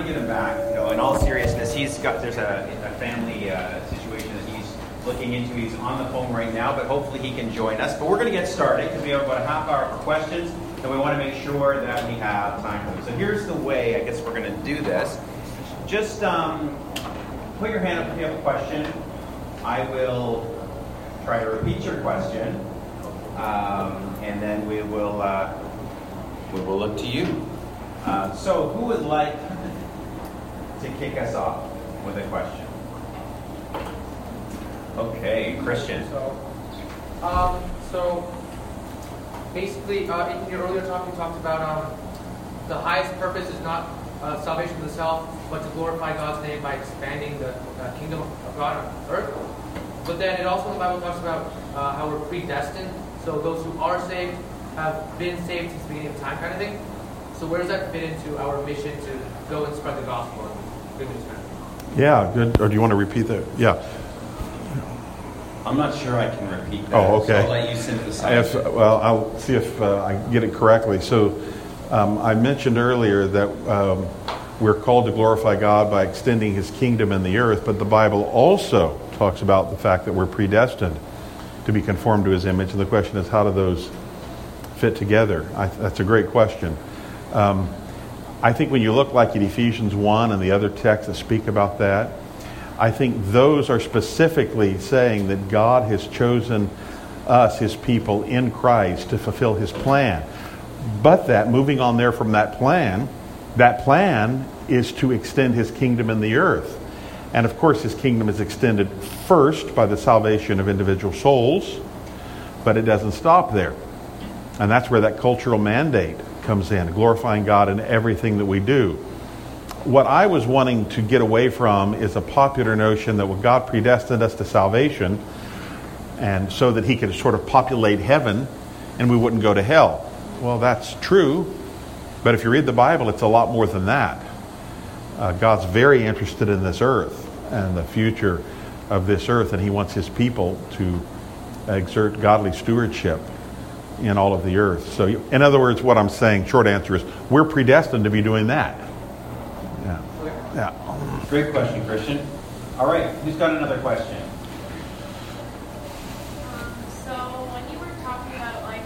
trying to get him back. You know, in all seriousness, he's got there's a, a family uh, situation that he's looking into. He's on the phone right now, but hopefully he can join us. But we're going to get started because we have about a half hour for questions, and we want to make sure that we have time for them. So here's the way I guess we're going to do this. Just um, put your hand up if you have a question. I will try to repeat your question, um, and then we will uh, we will look to you. Uh, so, who would like to kick us off with a question? Okay, Christian. So, um, so basically, uh, in your earlier talk, you talked about um, the highest purpose is not uh, salvation of the self, but to glorify God's name by expanding the uh, kingdom of God on earth. But then it also in the Bible talks about uh, how we're predestined. So those who are saved have been saved since the beginning of time, kind of thing. So where does that fit into our mission to go and spread the gospel? Yeah, good. Or do you want to repeat that? Yeah. I'm not sure I can repeat that. Oh, okay. So I'll let you synthesize. If, well, I'll see if uh, I get it correctly. So um, I mentioned earlier that um, we're called to glorify God by extending his kingdom in the earth, but the Bible also talks about the fact that we're predestined to be conformed to his image. And the question is, how do those fit together? I, that's a great question. Um, I think when you look like in Ephesians 1 and the other texts that speak about that, I think those are specifically saying that God has chosen us, his people, in Christ to fulfill his plan. But that, moving on there from that plan, that plan is to extend his kingdom in the earth. And of course, his kingdom is extended first by the salvation of individual souls, but it doesn't stop there. And that's where that cultural mandate comes in, glorifying God in everything that we do. What I was wanting to get away from is a popular notion that God predestined us to salvation, and so that he could sort of populate heaven and we wouldn't go to hell. Well, that's true, but if you read the Bible, it's a lot more than that. Uh, God's very interested in this earth and the future of this earth, and he wants his people to exert godly stewardship in all of the earth. So, in other words, what I'm saying, short answer is, we're predestined to be doing that. Yeah. Yeah. Great question, Christian. All right, who's got another question? Um, so when you were talking about like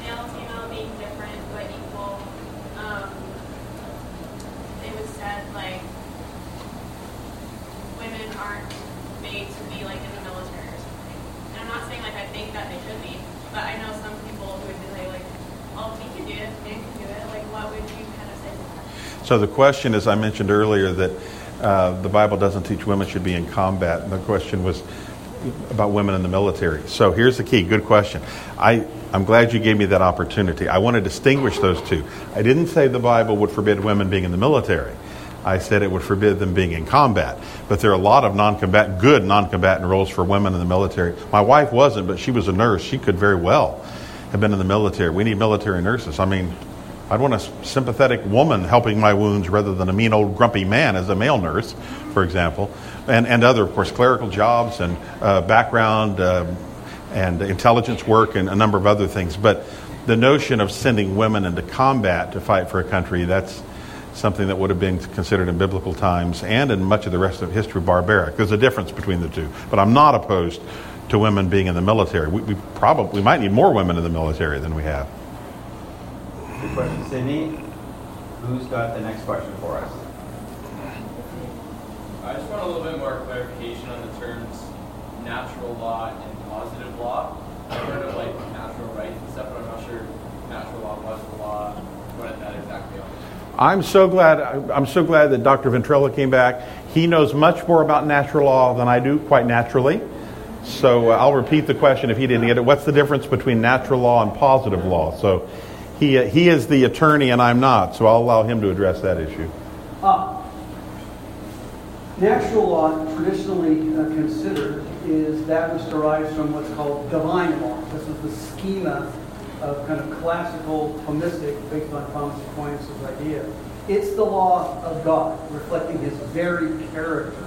male female being different but equal, um, it was said like women aren't made to be like in the military or something. And I'm not saying like I think that they should be, but I know some people who would say like, oh, we can do it, men can do it. Like, what would you kind of say to that? So the question, as I mentioned earlier, that uh, the Bible doesn't teach women should be in combat. And the question was about women in the military. So here's the key. Good question. I, I'm glad you gave me that opportunity. I want to distinguish those two. I didn't say the Bible would forbid women being in the military. I said it would forbid them being in combat. But there are a lot of non-combat, good non-combatant roles for women in the military. My wife wasn't, but she was a nurse. She could very well have been in the military. We need military nurses. I mean, I'd want a sympathetic woman helping my wounds rather than a mean old grumpy man as a male nurse, for example, and, and other, of course, clerical jobs and uh, background um, and intelligence work and a number of other things. But the notion of sending women into combat to fight for a country, that's something that would have been considered in biblical times and in much of the rest of history barbaric. There's a difference between the two. But I'm not opposed to women being in the military. We, we probably we might need more women in the military than we have. Good question, Sydney. Who's got the next question for us? I just want a little bit more clarification on the terms natural law and positive law. I've heard of like natural rights and stuff, but I'm not sure natural law, positive law, what that exactly are. I'm so glad. I'm so glad that Dr. Ventrella came back. He knows much more about natural law than I do, quite naturally. So uh, I'll repeat the question if he didn't get it. What's the difference between natural law and positive law? So he uh, he is the attorney and I'm not. So I'll allow him to address that issue. Uh, natural law, traditionally uh, considered, is that which derives from what's called divine law. This is the schema of kind of classical Thomistic, based on Thomas Aquinas' idea. It's the law of God, reflecting his very character.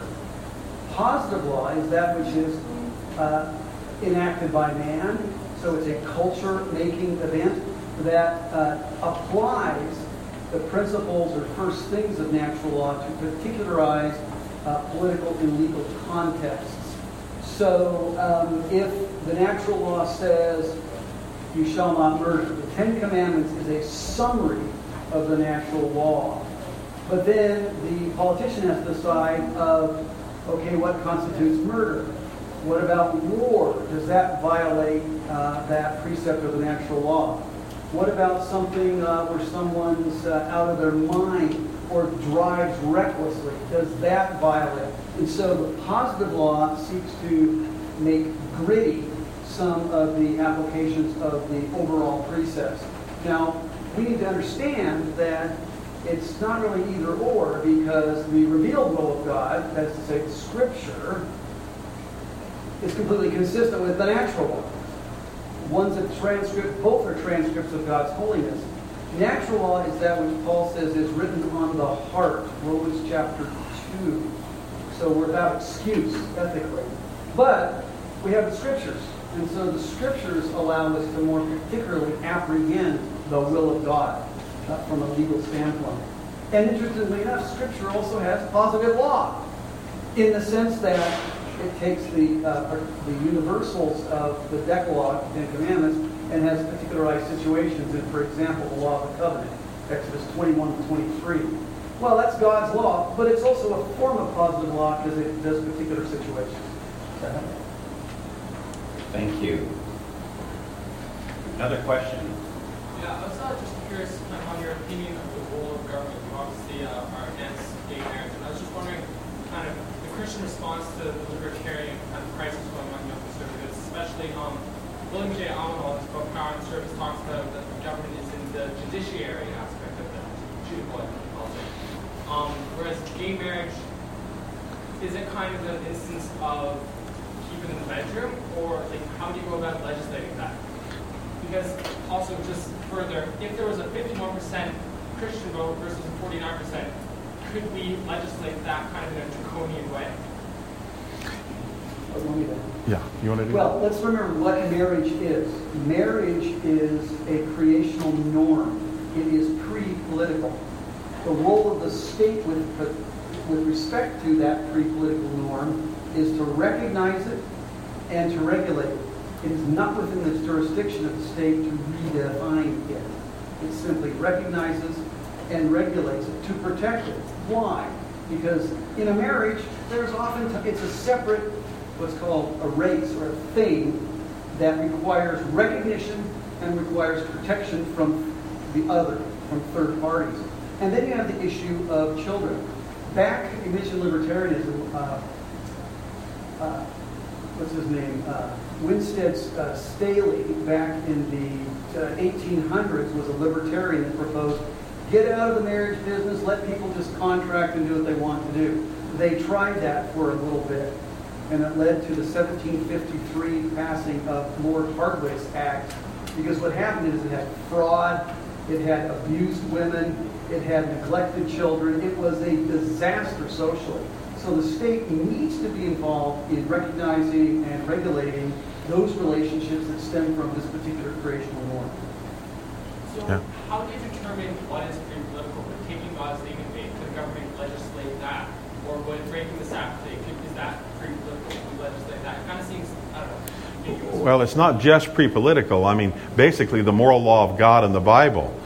Positive law is that which is uh, enacted by man, so it's a culture-making event that uh, applies the principles or first things of natural law to particularize uh, political and legal contexts. So um, if the natural law says you shall not murder, the Ten Commandments is a summary of the natural law. But then the politician has to decide of, okay, what constitutes murder? What about war? Does that violate uh, that precept of the natural law? What about something uh, where someone's uh, out of their mind or drives recklessly? Does that violate? And so the positive law seeks to make gritty some of the applications of the overall precepts. Now, we need to understand that it's not really either or because the revealed will of God, that is to say, the Scripture, is completely consistent with the natural law. One's a transcript, both are transcripts of God's holiness. Natural law is that which Paul says is written on the heart, Romans chapter 2. So we're without excuse ethically. But we have the scriptures. And so the scriptures allow us to more particularly apprehend the will of God uh, from a legal standpoint. And interestingly enough, scripture also has positive law in the sense that it takes the, uh, the universals of the Decalogue, Ten Commandments, and has particularized situations in, for example, the law of the covenant, Exodus 21 to 23. Well, that's God's law, but it's also a form of positive law because it does particular situations. Thank you. Another question? Yeah, I was uh, just curious on your opinion of the role of government. You obviously uh, are against gay marriage, and I was just wondering, kind of, the Christian response to the libertarian kind of crisis going on conservatives, especially um, William J. Allen, his book Power and Service, talks about that the government is in the judiciary aspect of policy. Um, whereas gay marriage is it kind of an instance of keeping in the bedroom, or like how do you go about legislating that? Because also just further, if there was a 51% Christian vote versus a 49%, could we legislate that kind of in a draconian way? Yeah, you want to do Well, let's remember what marriage is. Marriage is a creational norm. It is pre-political. The role of the state with, with respect to that pre-political norm is to recognize it and to regulate it. It is not within the jurisdiction of the state to redefine it. It simply recognizes and regulates it to protect it. Why? Because in a marriage, there's often, t- it's a separate, what's called a res or a thing that requires recognition and requires protection from the other, from third parties. And then you have the issue of children. Back, you mentioned libertarianism. Uh, uh, what's his name? Uh, Winstead uh, Staley, back in the 1800s, uh, was a libertarian that proposed get out of the marriage business, let people just contract and do what they want to do. They tried that for a little bit, and it led to the 1753 passing of Lord Hardwicke's Act. Because what happened is it had fraud, it had abused women, it had neglected children. It was a disaster socially. So the state needs to be involved in recognizing and regulating those relationships that stem from this particular creational norm. So yeah. how do you determine what is pre-political? Would taking God's name in vain, could the government legislate that? Or would breaking the Sabbath day, is that pre-political? We legislate that? It kind of seems, I don't know. Well, it's not just pre-political. I mean, basically the moral law of God in the Bible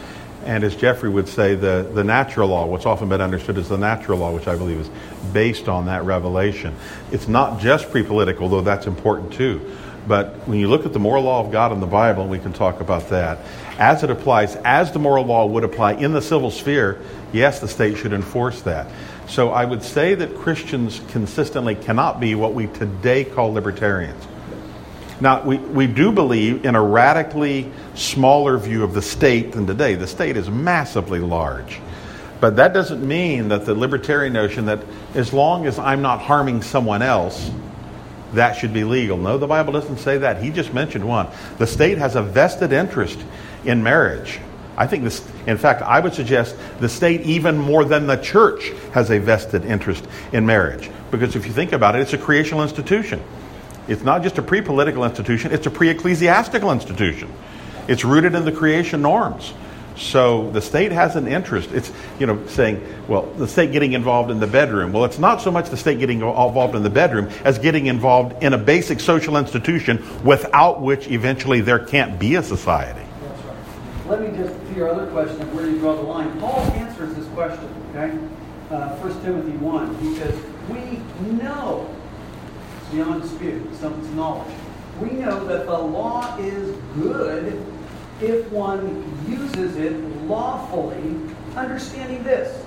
and as Jeffrey would say, the, the natural law, what's often been understood as the natural law, which I believe is based on that revelation. It's not just pre political, though that's important too. But when you look at the moral law of God in the Bible, and we can talk about that, as it applies, as the moral law would apply in the civil sphere, yes, the state should enforce that. So I would say that Christians consistently cannot be what we today call libertarians. Now, we, we do believe in a radically smaller view of the state than today. The state is massively large. But that doesn't mean that the libertarian notion that as long as I'm not harming someone else, that should be legal. No, the Bible doesn't say that. He just mentioned one. The state has a vested interest in marriage. I think this, in fact, I would suggest the state, even more than the church, has a vested interest in marriage. Because if you think about it, it's a creational institution. It's not just a pre political institution, it's a pre ecclesiastical institution. It's rooted in the creation norms. So the state has an interest. It's, you know, saying, well, the state getting involved in the bedroom. Well, it's not so much the state getting involved in the bedroom as getting involved in a basic social institution without which eventually there can't be a society. That's right. Let me just, to your other question of where you draw the line, Paul answers this question, okay? Uh, 1 Timothy 1, he says, We know, beyond dispute, something's knowledge. We know that the law is good if one uses it lawfully, understanding this,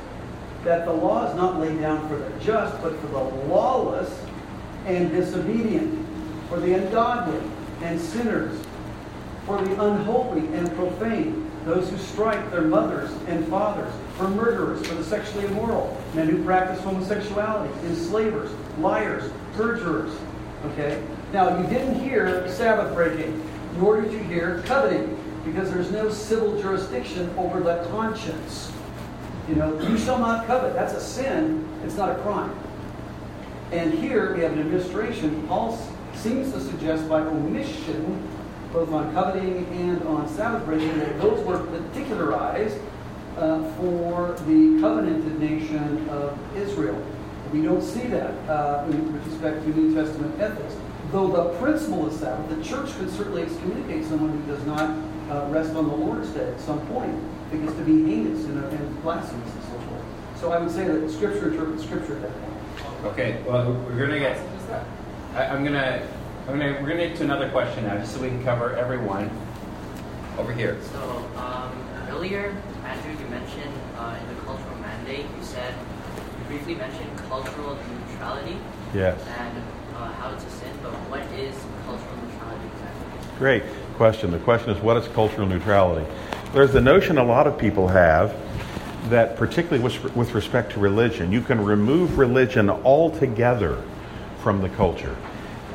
that the law is not laid down for the just, but for the lawless and disobedient, for the ungodly and sinners, for the unholy and profane, those who strike their mothers and fathers, for murderers, for the sexually immoral, men who practice homosexuality, enslavers, liars, perjurers. Okay? Now, you didn't hear Sabbath breaking, nor did you hear coveting because there's no civil jurisdiction over the conscience. You know, you shall not covet. That's a sin. It's not a crime. And here we have an administration. Paul seems to suggest by omission, both on coveting and on Sabbath breaking, that those were particularized uh, for the covenanted nation of Israel. We don't see that uh, with respect to New Testament ethics. Though the principle is Sabbath, the church could certainly excommunicate someone who does not uh, rest on the Lord's Day at some point. It gets to be heinous and, and blasphemous and so forth. So I would say that Scripture interprets Scripture at that point. Okay, well, we're gonna get. I, I'm gonna. I'm gonna. We're gonna get to another question now, just so we can cover everyone. Over here. So um, earlier, Andrew, you mentioned uh, in the cultural mandate, you said you briefly mentioned cultural neutrality. Yes. And uh, how it's a sin, but what is cultural neutrality exactly? Great question. The question is, what is cultural neutrality? There's the notion a lot of people have that, particularly with, with respect to religion, you can remove religion altogether from the culture.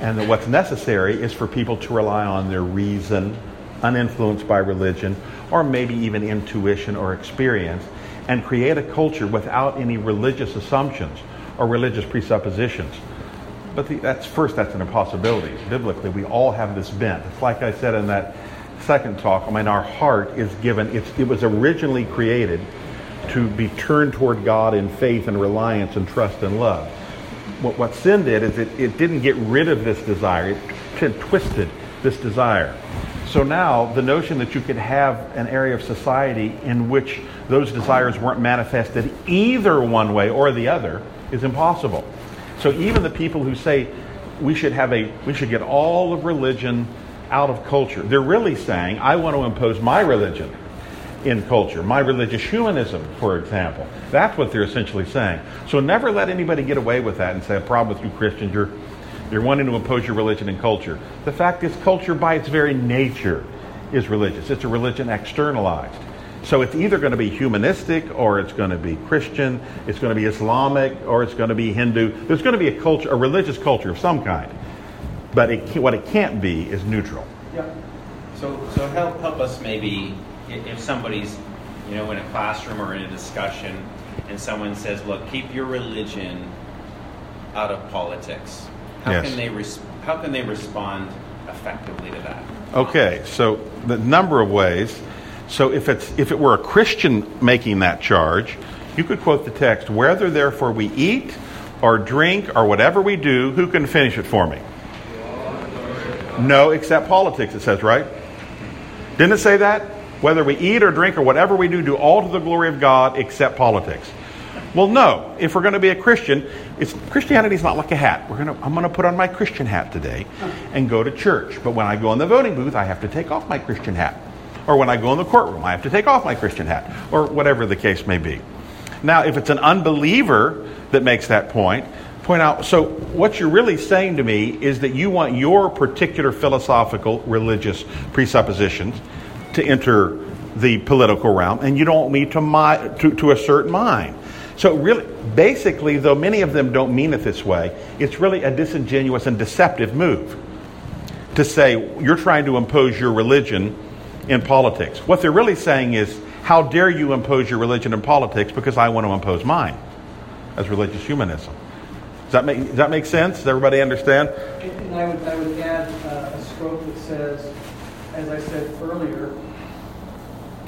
And that what's necessary is for people to rely on their reason, uninfluenced by religion, or maybe even intuition or experience, and create a culture without any religious assumptions or religious presuppositions. But the, that's first, that's an impossibility. Biblically, we all have this bent. It's like I said in that second talk. I mean, our heart is given. it was originally created to be turned toward God in faith and reliance and trust and love. What, what sin did is it, it didn't get rid of this desire. It twisted this desire. So now the notion that you could have an area of society in which those desires weren't manifested either one way or the other is impossible. So even the people who say we should have a we should get all of religion out of culture, they're really saying, I want to impose my religion in culture, my religious humanism, for example. That's what they're essentially saying. So never let anybody get away with that and say, a problem with you Christians, you're you're wanting to impose your religion and culture. The fact is, culture by its very nature is religious. It's a religion externalized. So it's either going to be humanistic or it's going to be Christian, it's going to be Islamic or it's going to be Hindu. There's going to be a culture, a religious culture of some kind. But it, what it can't be is neutral. Yeah. So, so help, help us maybe if somebody's, you know, in a classroom or in a discussion and someone says, look, keep your religion out of politics. How yes. can they res- how can they respond effectively to that? Okay, so the number of ways. So if, it's, if it were a Christian making that charge, you could quote the text, whether therefore we eat or drink or whatever we do, who can finish it for me? No, except politics, it says, right? Didn't it say that? Whether we eat or drink or whatever we do, do all to the glory of God except politics. Well, no. If we're going to be a Christian, it's, Christianity is not like a hat. We're to, I'm going to put on my Christian hat today and go to church. But when I go in the voting booth, I have to take off my Christian hat. Or when I go in the courtroom, I have to take off my Christian hat, or whatever the case may be. Now, if it's an unbeliever that makes that point, point out so what you're really saying to me is that you want your particular philosophical, religious presuppositions to enter the political realm, and you don't want me to, my, to, to assert mine. So, really, basically, though many of them don't mean it this way, it's really a disingenuous and deceptive move to say you're trying to impose your religion in politics. What they're really saying is, how dare you impose your religion in politics because I want to impose mine as religious humanism. Does that make, does that make sense? Does everybody understand? And I would, I would add uh, a stroke that says, as I said earlier,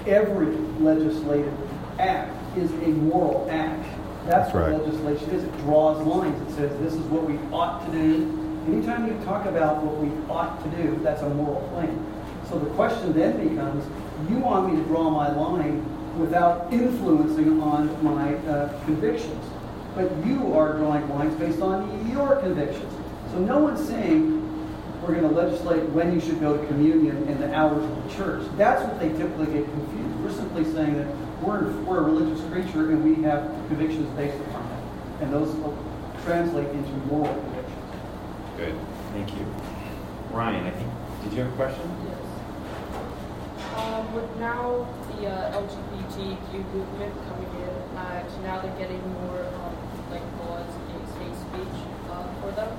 every legislative act is a moral act. That's, That's what right. legislation is. It draws lines. It says this is what we ought to do. Anytime you talk about what we ought to do, that's a moral claim. So the question then becomes, you want me to draw my line without influencing on my uh, convictions. But you are drawing lines based on your convictions. So no one's saying we're going to legislate when you should go to communion and the hours of the church. That's what they typically get confused. We're simply saying that we're, we're a religious creature and we have convictions based upon that. And those will translate into moral convictions. Good. Thank you. Ryan, I think, did you have a question? Yes. Um, with now the uh, LGBTQ movement coming in, and now they're getting more um, like laws against hate speech uh, for them.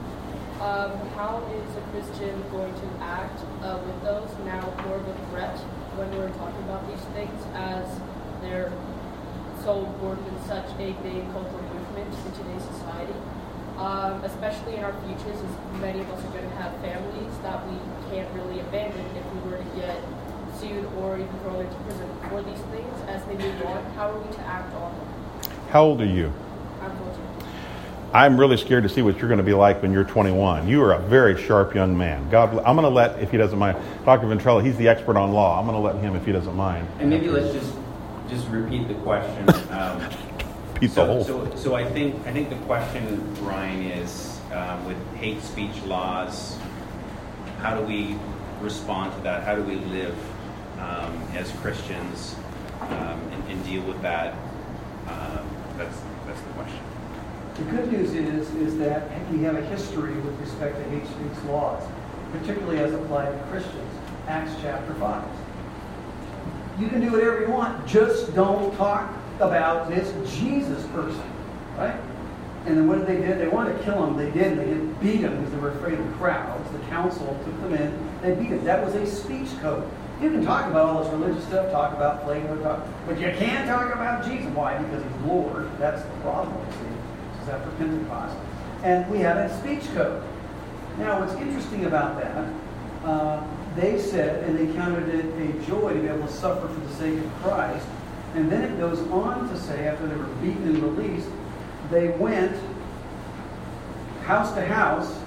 Um, how is a Christian going to act uh, with those now more of a threat when we're talking about these things as they're so important in such a big cultural movement in today's society? Um, especially in our futures, as many of us are going to have families that we can't really abandon if we were to get sued or even thrown into prison for these things as they move on. How are we to act on them? How old are you? I'm 14. I'm really scared to see what you're going to be like when you're 21. You are a very sharp young man. God, bl- I'm going to let, if he doesn't mind, Dr. Ventrella, he's the expert on law. I'm going to let him, if he doesn't mind. And maybe let's just, just repeat the question. Um, Repeat the so, whole. So, so I think, I think the question, Ryan, is um, with hate speech laws, how do we respond to that? How do we live um, as Christians um, and, and deal with that? Um, that's, that's the question. The good news is, is that we have a history with respect to hate speech laws, particularly as applied to Christians. Acts chapter 5. You can do whatever you want, just don't talk about this Jesus person, right? And then what did they do? They wanted to kill him. They didn't. They didn't beat him because they were afraid of crowds. The council took them in. They beat him. That was a speech code. You can talk about all this religious stuff, talk about Plato, talk, but you can't talk about Jesus. Why? Because he's Lord. That's the problem, see. Is after Pentecost. And we have a speech code. Now, what's interesting about that, uh, they said, and they counted it a joy to be able to suffer for the sake of Christ. And then it goes on to say, after they were beaten and released, they went house to house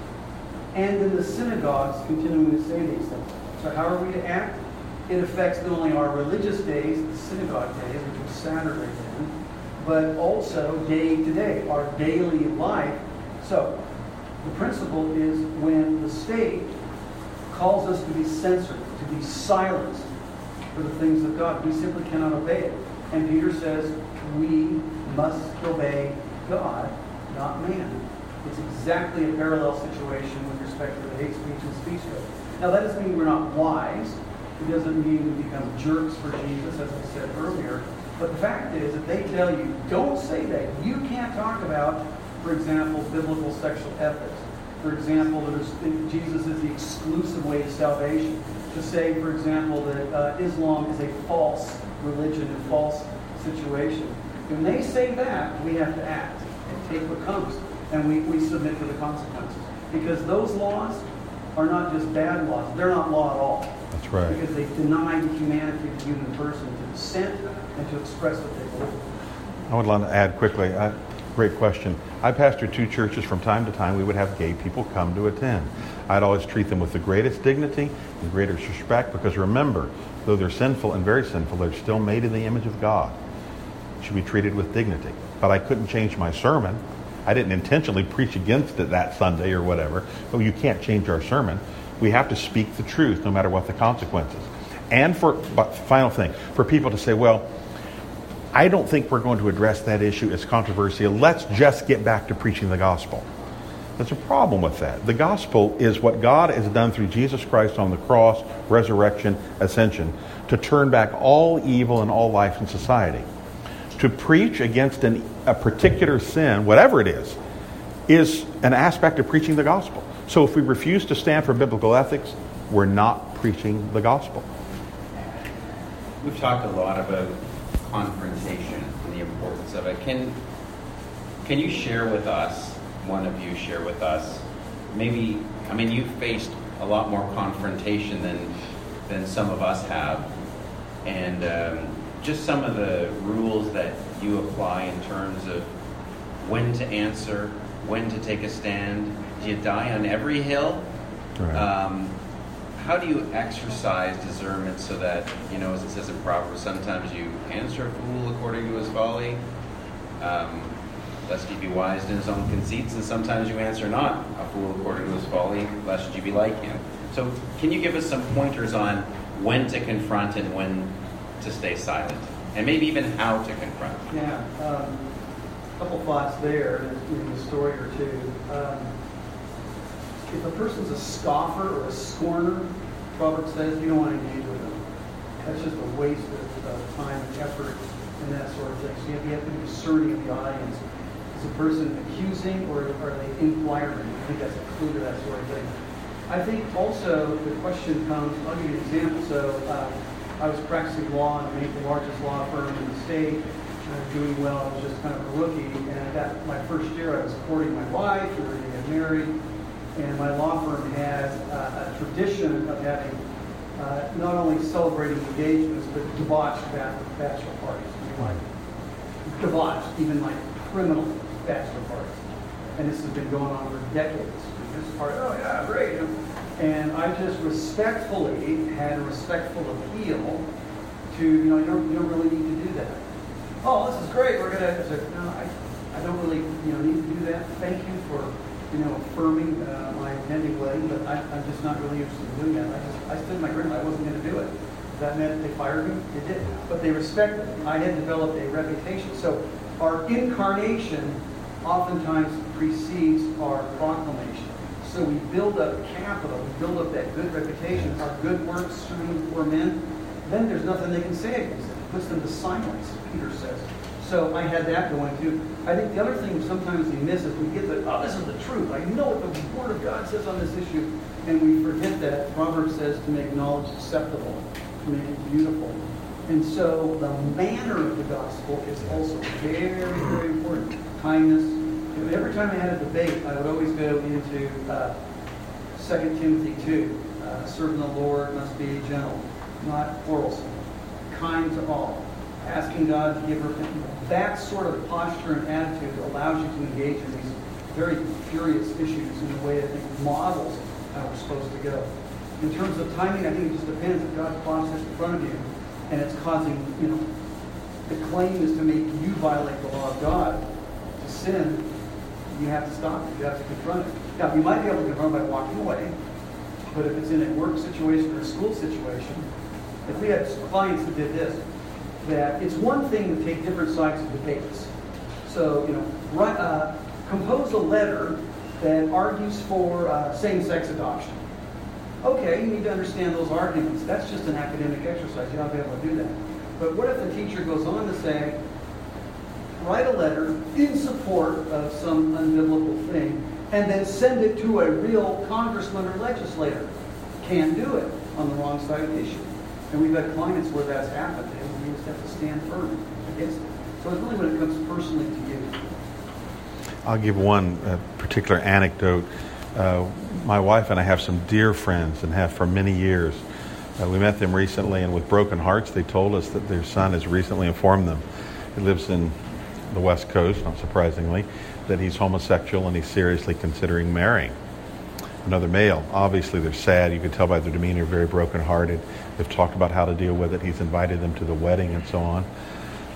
and in the synagogues continuing to say these things. So how are we to act? It affects not only our religious days, the synagogue days, which was Saturday then, but also day to day, our daily life. So the principle is when the state calls us to be censored, to be silenced for the things of God, we simply cannot obey it. And Peter says we must obey God, not man. It's exactly a parallel situation with respect to the hate speech and speech code. Now, that doesn't mean we're not wise. It doesn't mean we become jerks for Jesus, as I said earlier. But the fact is that they tell you, don't say that. You can't talk about, for example, biblical sexual ethics. For example, that is, Jesus is the exclusive way to salvation. To say, for example, that uh, Islam is a false religion, a false situation. When they say that, we have to act and take what comes. And we, we submit to the consequences. Because those laws are not just bad laws. They're not law at all. That's right. Because they deny the humanity of the human person to dissent and to express what they believe. I would like to add quickly. Uh, great question. I pastored two churches from time to time. We would have gay people come to attend. I'd always treat them with the greatest dignity and greatest respect because remember, though they're sinful and very sinful, they're still made in the image of God. Should be treated with dignity. But I couldn't change my sermon. I didn't intentionally preach against it that Sunday or whatever. But you can't change our sermon. We have to speak the truth no matter what the consequences. And for, final thing, for people to say, well, I don't think we're going to address that issue as controversial. Let's just get back to preaching the gospel. There's a problem with that. The gospel is what God has done through Jesus Christ on the cross, resurrection, ascension, to turn back all evil and all life in society. To preach against an, a particular sin, whatever it is, is an aspect of preaching the gospel. So if we refuse to stand for biblical ethics, we're not preaching the gospel. We've talked a lot about confrontation and the importance of it. Can can you share with us, one of you share with us, maybe I mean you've faced a lot more confrontation than than some of us have, and um, just some of the rules that you apply in terms of when to answer, when to take a stand. Do you die on every hill? Right. Um, how do you exercise discernment so that, you know, as it says in Proverbs, sometimes you answer a fool according to his folly, um, lest he be wise in his own conceits, and sometimes you answer not a fool according to his folly, lest you be like him. So, can you give us some pointers on when to confront and when to stay silent? And maybe even how to confront? Yeah, um, a couple thoughts there in the story or two. Um, if a person's a scoffer or a scorner, Proverbs says you don't want to engage with them. That's just a waste of, of time and effort and that sort of thing. So you have, you have to be discerning of the audience. Is a person accusing or are they inquiring? I think that's a clue to that sort of thing. I think also the question comes, I'll give you an example. So um, I was practicing law in the largest law firm in the state. Doing well. I was just kind of a rookie. And I got my first year, I was courting my wife. We were going to get married and my law firm had uh, a tradition of having uh, not only celebrating engagements, but debauched bachelor parties. Like debauched, even like criminal bachelor parties. And this has been going on for decades. This part, oh yeah, great. And I just respectfully had a respectful appeal to, you know, you don't, you don't really need to do that. Oh, this is great. We're gonna. I said, no, I, I don't really, you know, need to do that. Thank you for you know, affirming uh, my pending wedding, but I, am just not really interested in doing that. I just, I stood my ground. I wasn't going to do it. That meant they fired me. They did. But they respected me. I had developed a reputation. So our incarnation oftentimes precedes our proclamation. So we build up capital, we build up that good reputation, our good works stream before men. Then there's nothing they can say against it. It puts them to silence, Peter says. So I had that going too. I think the other thing sometimes we miss is we get the, oh, this is the truth. I know what the Word of God says on this issue. And we forget that Proverbs says to make knowledge acceptable, to make it beautiful. And so the manner of the gospel is also very, very important. Kindness. Every time I had a debate, I would always go into uh, 2 Timothy 2. Uh, serving the Lord must be gentle, not quarrelsome, kind to all asking God to give repentance. That sort of posture and attitude allows you to engage in these very furious issues in a way that models how we're supposed to go. In terms of timing, I think it just depends. If God plots this in front of you and it's causing, you know, the claim is to make you violate the law of God, to sin, you have to stop it. You have to confront it. Now, you might be able to confront by walking away, but if it's in a work situation or a school situation, if we had clients who did this, that it's one thing to take different sides of debates. So, you know, write, uh, compose a letter that argues for uh, same-sex adoption. Okay, you need to understand those arguments. That's just an academic exercise. You ought to be able to do that. But what if the teacher goes on to say, write a letter in support of some unbiblical thing, and then send it to a real congressman or legislator? Can do it on the wrong side of the issue. And we've had clients where that's happened just have to stand firm against it. So it's really when it comes personally to you. I'll give one uh, particular anecdote. Uh, my wife and I have some dear friends and have for many years. Uh, we met them recently, and with broken hearts, they told us that their son has recently informed them. He lives in the West Coast, not surprisingly, that he's homosexual and he's seriously considering marrying another male. Obviously, they're sad. You can tell by their demeanor, very brokenhearted. They've talked about how to deal with it. He's invited them to the wedding and so on.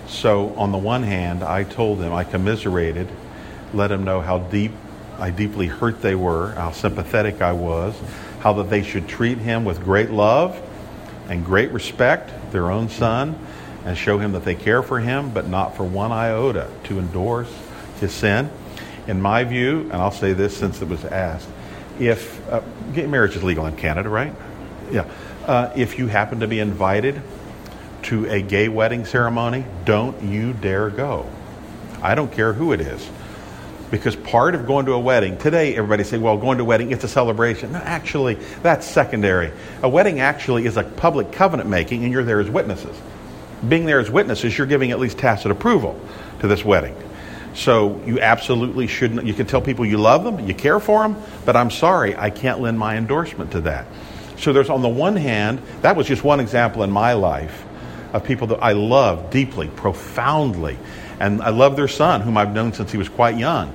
So, on the one hand, I told them, I commiserated, let them know how deep, I deeply hurt they were, how sympathetic I was, how that they should treat him with great love and great respect, their own son, and show him that they care for him, but not for one iota to endorse his sin. In my view, and I'll say this since it was asked, if uh, gay marriage is legal in Canada, right? Yeah. Uh, if you happen to be invited to a gay wedding ceremony, don't you dare go. I don't care who it is. Because part of going to a wedding, today everybody say, well, going to a wedding, it's a celebration. No, actually, that's secondary. A wedding actually is a public covenant making, and you're there as witnesses. Being there as witnesses, you're giving at least tacit approval to this wedding. So you absolutely shouldn't. You can tell people you love them, you care for them, but I'm sorry, I can't lend my endorsement to that. So there's, on the one hand, that was just one example in my life of people that I love deeply, profoundly. And I love their son, whom I've known since he was quite young.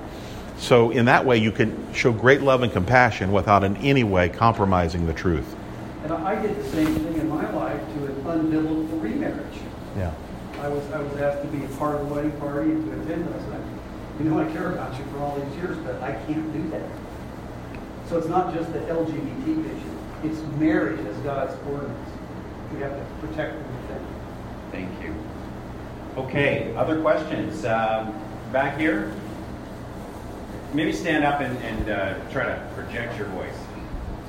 So, in that way, you can show great love and compassion without in any way compromising the truth. And I did the same thing in my life to an unbiblical remarriage. Yeah. I was, I was asked to be a part of the wedding party and to attend. I said, you know, I care about you for all these years, but I can't do that. So it's not just the LGBT issue. It's marriage as God's ordinance. We have to protect and defend. Thank you. Okay, other questions? Um, back here? Maybe stand up and, and uh, try to project your voice.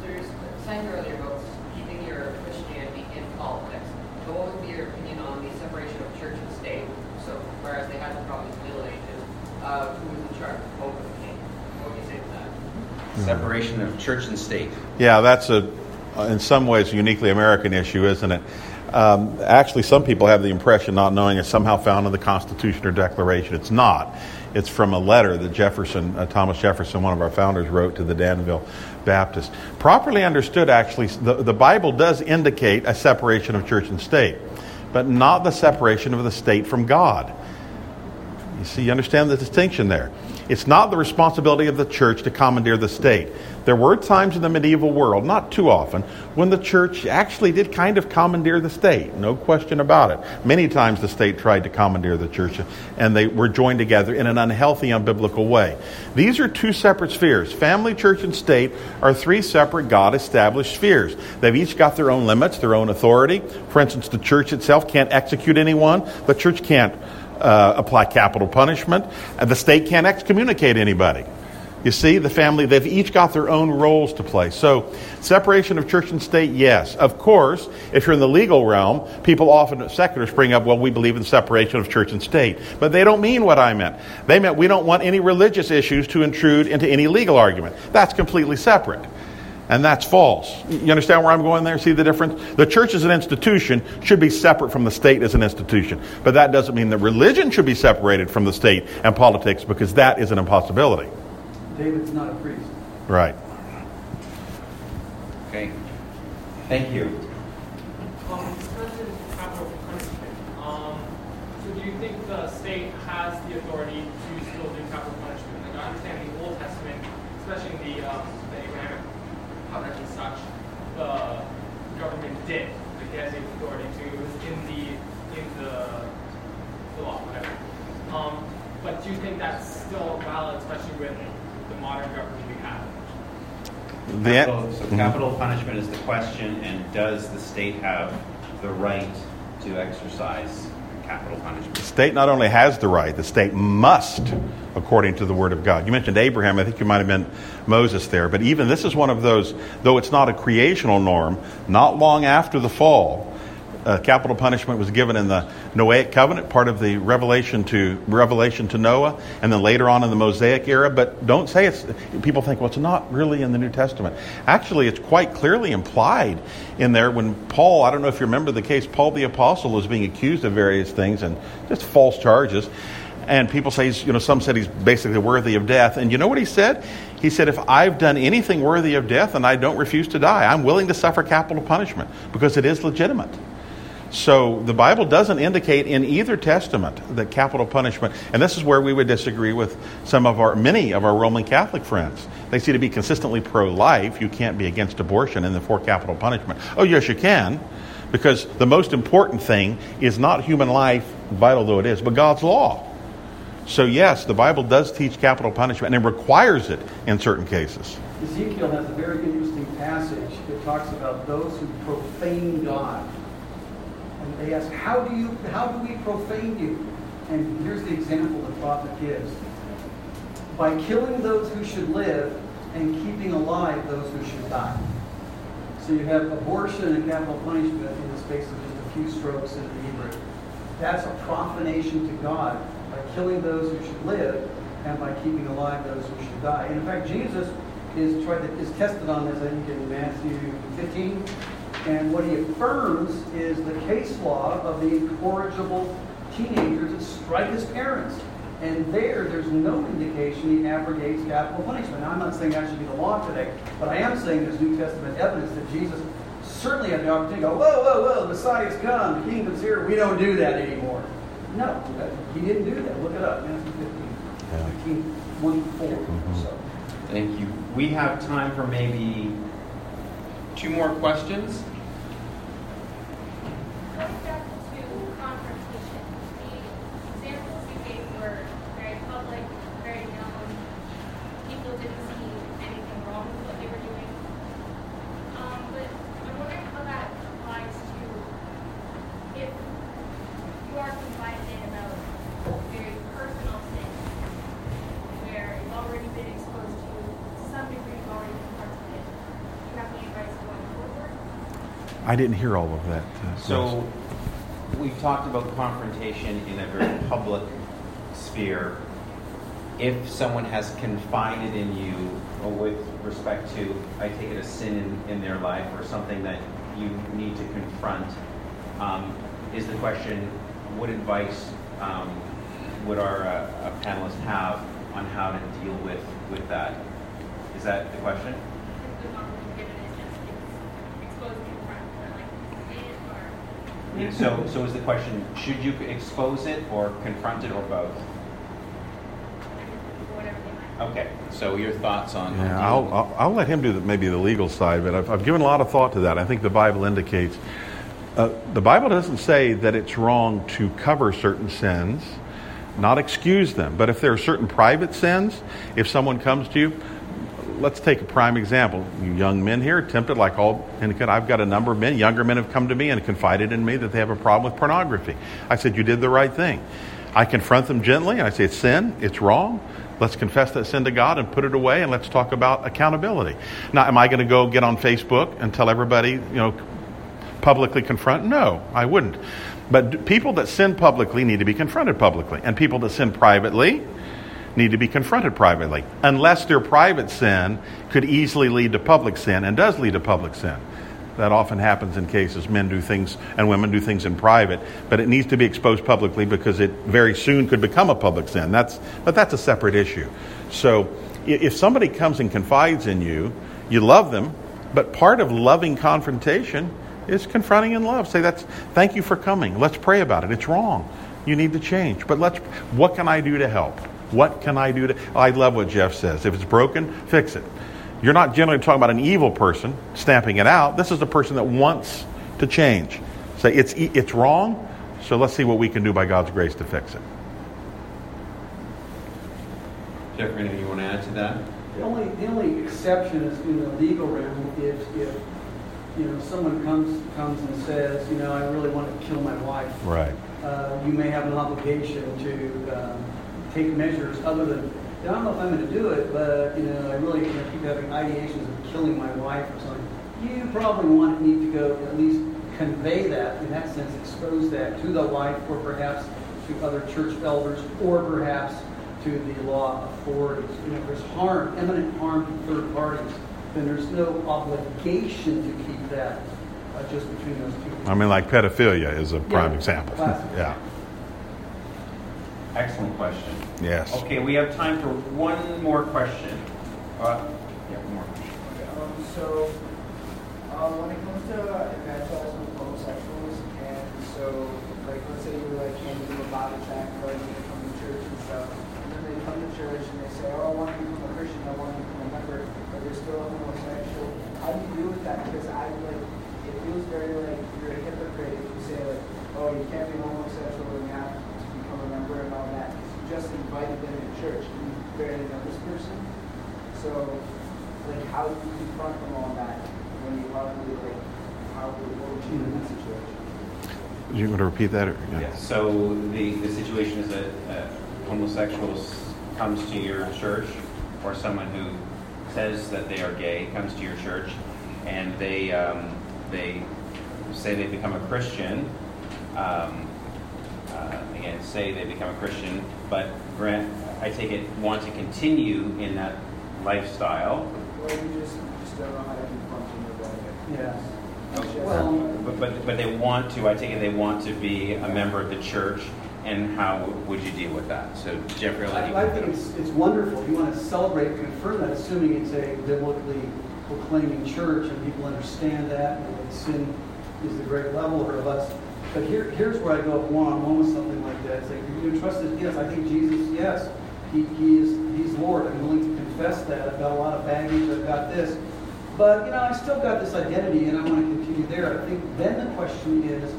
So you're saying earlier about keeping your Christianity in politics. What would be your opinion on the separation of church and state? So whereas they had the problem in the Middle Ages, uh, who in charge? Pope or king? What would you say to that? Separation of church and state. Yeah, that's a, in some ways, uniquely American issue, isn't it? Um, actually, some people have the impression, not knowing it's somehow found in the Constitution or Declaration. It's not. It's from a letter that Jefferson, uh, Thomas Jefferson, one of our founders, wrote to the Danbury Baptist. Properly understood, actually, the, the Bible does indicate a separation of church and state, but not the separation of the state from God. You see, you understand the distinction there. It's not the responsibility of the church to commandeer the state. There were times in the medieval world, not too often, when the church actually did kind of commandeer the state. No question about it. Many times the state tried to commandeer the church, and they were joined together in an unhealthy, unbiblical way. These are two separate spheres. Family, church, and state are three separate God established spheres. They've each got their own limits, their own authority. For instance, the church itself can't execute anyone, the church can't uh, apply capital punishment, and the state can't excommunicate anybody. You see, the family, they've each got their own roles to play. So, separation of church and state, yes. Of course, if you're in the legal realm, people often, seculars, bring up, well, we believe in separation of church and state. But they don't mean what I meant. They meant we don't want any religious issues to intrude into any legal argument. That's completely separate. And that's false. You understand where I'm going there? See the difference? The church as an institution should be separate from the state as an institution. But that doesn't mean that religion should be separated from the state and politics because that is an impossibility. David's not a priest. Right. Okay. Thank you. Um, discussing capital punishment. Um, so do you think the state has the authority to still do capital punishment? Like I understand the Old Testament, especially in the, um, the Abrahamic covenant and such, the government did. Like it has the authority to. It was in the in the, the law, whatever. Um, but do you think that's still valid, especially with the modern government we have? The, Capital, so capital punishment is the question, and does the state have the right to exercise capital punishment? The state not only has the right, the state must, according to the Word of God. You mentioned Abraham, I think you might have meant Moses there, but even this is one of those, though it's not a creational norm, not long after the fall, uh, capital punishment was given in the Noahic covenant, part of the revelation to revelation to Noah, and then later on in the Mosaic era. But don't say it's. People think, well, it's not really in the New Testament. Actually, it's quite clearly implied in there when Paul. I don't know if you remember the case. Paul the apostle was being accused of various things and just false charges. And people say, he's, you know, some said he's basically worthy of death. And you know what he said? He said, if I've done anything worthy of death and I don't refuse to die, I'm willing to suffer capital punishment because it is legitimate. So the Bible doesn't indicate in either testament that capital punishment, and this is where we would disagree with some of our, many of our Roman Catholic friends. They seem to be consistently pro life. You can't be against abortion and the for capital punishment. Oh, yes, you can, because the most important thing is not human life, vital though it is, but God's law. So, yes, the Bible does teach capital punishment and it requires it in certain cases. Ezekiel has a very interesting passage that talks about those who profane God. And they ask, how do you how do we profane you? And here's the example the prophet gives. By killing those who should live and keeping alive those who should die. So you have abortion and capital punishment in the space of just a few strokes in the Hebrew. That's a profanation to God by killing those who should live and by keeping alive those who should die. And in fact, Jesus is tried to, is tested on this, I think, in Matthew 15. And what he affirms is the case law of the incorrigible teenagers that strike his parents. And there, there's no indication he abrogates capital punishment. Now, I'm not saying that should be the law today, but I am saying there's New Testament evidence that Jesus certainly had the opportunity to go, whoa, whoa, whoa, the Messiah's come, the kingdom's here. We don't do that anymore. No, he didn't do that. Look it up, Matthew 15, Yeah. 15, 1 4. Mhm. So. Thank you. We have time for maybe two more questions. Going back to confrontation, the examples you gave were very public, very known. People didn't see anything wrong with what they were doing. Um, but I'm wondering how that applies to if you are confided in about very personal things where you've already been exposed to, to some degree you've already confronted it. Do you have any advice going forward? I didn't hear all of that. uh, So, we've talked about confrontation in a very public sphere. If someone has confided in you with respect to, I take it, a sin in, in their life or something that you need to confront, um, is the question, what advice um, would our uh, uh, panelists have on how to deal with, with that? Is that the question? the normal given is just ex- exposed in front or like it or So, so is the question, should you expose it or confront it or both? whatever they might. Okay, so your thoughts on. on Yeah, I'll, I'll, I'll let him do the, maybe the legal side, but I've, I've given a lot of thought to that. I think the Bible indicates uh, the Bible doesn't say that it's wrong to cover certain sins, not excuse them. But if there are certain private sins, if someone comes to you, let's take a prime example. You young men here, tempted like all, and I've got a number of men, younger men have come to me and confided in me that they have a problem with pornography. I said, You did the right thing. I confront them gently and I say, It's sin, it's wrong. Let's confess that sin to God and put it away and let's talk about accountability. Now, am I going to go get on Facebook and tell everybody, you know, publicly confront? No, I wouldn't. But people that sin publicly need to be confronted publicly, and people that sin privately need to be confronted privately, unless their private sin could easily lead to public sin and does lead to public sin. That often happens in cases men do things and women do things in private, but it needs to be exposed publicly because it very soon could become a public sin. That's, but that's a separate issue. So if somebody comes and confides in you, you love them, but part of loving confrontation is confronting in love. Say that's thank you for coming. Let's pray about it. It's wrong. You need to change. But let's what can I do to help? What can I do to I love what Jeff says. If it's broken, fix it. You're not generally talking about an evil person stamping it out. This is a person that wants to change. Say it's e- it's wrong, so let's see what we can do by God's grace to fix it. Jeffrey, anything you want to add to that? The only, the only exception is in the legal realm if, if, you know, someone comes, comes and says, you know, I really want to kill my wife. Right. Uh, you may have an obligation to um, take measures other than, I don't know if I'm going to do it, but, you know, I really, you know, keep having ideations of killing my wife or something. You probably want, need to go at least convey that, in that sense, expose that to the wife or perhaps to other church elders or perhaps to the law authorities. You know, if there's harm, imminent harm to third parties, then there's no obligation to keep that uh, just between those two. I mean like pedophilia is a prime Yeah. example. Yeah. Excellent question. Yes. Okay, we have time for one more question. Uh, yeah, one more. Um, so, um, when it comes to uh, evangelizing homosexuals, and so, like, let's say you like hand them a Bible tract, or you come to church and stuff, and then they come to church and they say, oh, I want to become a Christian, I want to become a member, but they're still a homosexual. How do you deal with that? Because I like, it feels very like you're a hypocrite if you say like, oh, you can't be homosexual and you have to become a member and all that. 'cause you just invited them to church, and you barely know this person. So, like, how do you confront them on that when you probably like, how would what would you do in that situation? You want to repeat that? Or, Yeah. So the, the situation is that uh, homosexuals comes to your church, or someone who says that they are gay comes to your church, and they um, they say they become a Christian. Um, again, say they become a Christian, but grant, I take it, want to continue in that lifestyle. Or you just, just don't know how to confront them about it? Yes. Okay. Well- But, but, but they want to, I take it they want to be a member of the church, and how would you deal with that? So Jeffrey, I'll let you. I, I think it's, it's wonderful. You want to celebrate, confirm that, assuming it's a biblically proclaiming church, and people understand that, and that sin is the great leveler of us. But here, here's where I go one on one with something like that. It's like, you trust it? Yes, I think Jesus, yes. He, he is he's Lord. I'm willing to confess that. I've got a lot of baggage, I've got this. But you know, I still got this identity and I want to continue there. I think then the question is,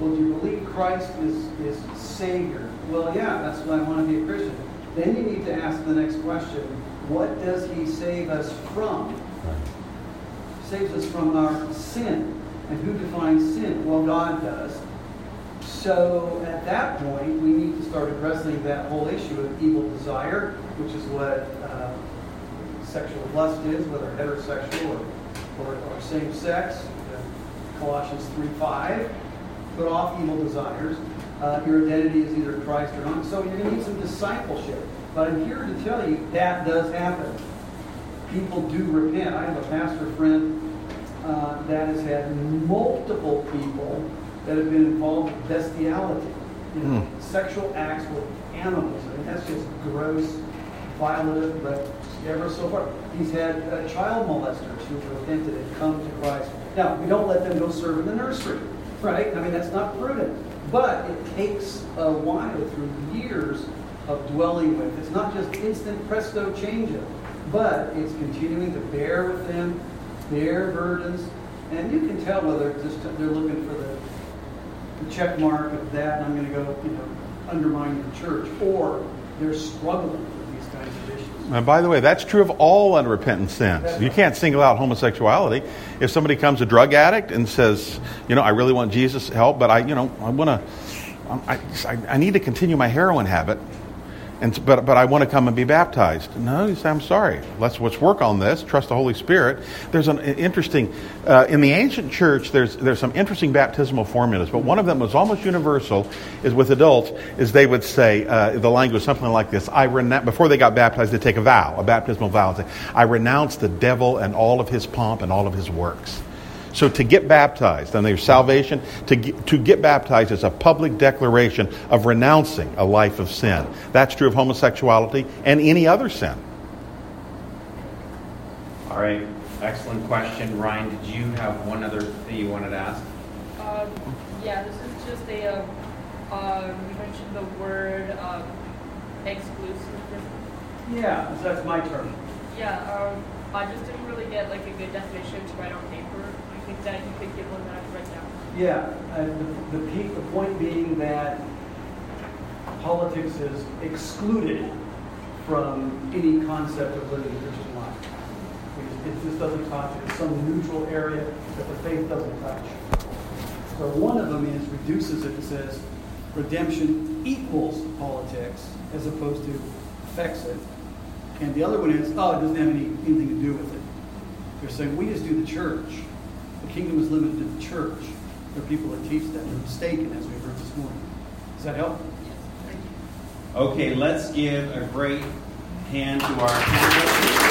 well, do you believe Christ is, is Savior? Well, yeah, that's why I want to be a Christian. Then you need to ask the next question what does He save us from? Saves us from our sin. And who defines sin? Well, God does. So at that point, we need to start addressing that whole issue of evil desire, which is what uh, sexual lust is, whether heterosexual or, or, or same sex. Colossians 3.5. Put off evil desires. Uh, your identity is either Christ or not. So you're going to need some discipleship. But I'm here to tell you that does happen. People do repent. I have a pastor friend uh, that has had multiple people that have been involved with bestiality, you know, mm. sexual acts with animals. I mean, that's just gross, violent, but ever so far. He's had uh, child molesters who repented and come to Christ. Now, we don't let them go serve in the nursery, right? I mean, that's not prudent. But it takes a while through years of dwelling with. It's not just instant presto change but it's continuing to bear with them, their burdens, and you can tell whether just they're looking for the, the check mark of that, and I'm going to go, you know, undermine the church, or they're struggling with these kinds of issues. And by the way, that's true of all unrepentant sins. You can't single out homosexuality. If somebody comes a drug addict and says, you know, I really want Jesus' help, but I, you know, I want to, I, I need to continue my heroin habit and, but, but I want to come and be baptized. No, you say, I'm sorry. Let's, let's work on this. Trust the Holy Spirit. There's an interesting, uh, in the ancient church, there's, there's some interesting baptismal formulas, but one of them was almost universal, is with adults, is they would say, uh, the language something like this, I renounce, before they got baptized, they take a vow, a baptismal vow, and say, I renounce the devil and all of his pomp and all of his works. So to get baptized, and there's salvation, to get, to get baptized is a public declaration of renouncing a life of sin. That's true of homosexuality and any other sin. All right, excellent question. Ryan, did you have one other thing you wanted to ask? Um, yeah, this is just a, um, um, you mentioned the word um, exclusive. Yeah, so that's my term. Yeah, um, I just didn't really get like a good definition to write on paper think that you could give right now. Yeah, uh, the, the, the point being that politics is excluded from any concept of living a Christian life. It just doesn't touch it. It's some neutral area that the faith doesn't touch. So one of them is reduces it and says redemption equals politics as opposed to affects it. And the other one is, oh, it doesn't have any, anything to do with it. They're saying we just do the church. The kingdom is limited to the church. There are people that teach that. They're mistaken, as we heard this morning. Does that help? Yes. Thank you. Okay, let's give a great hand to our panelists.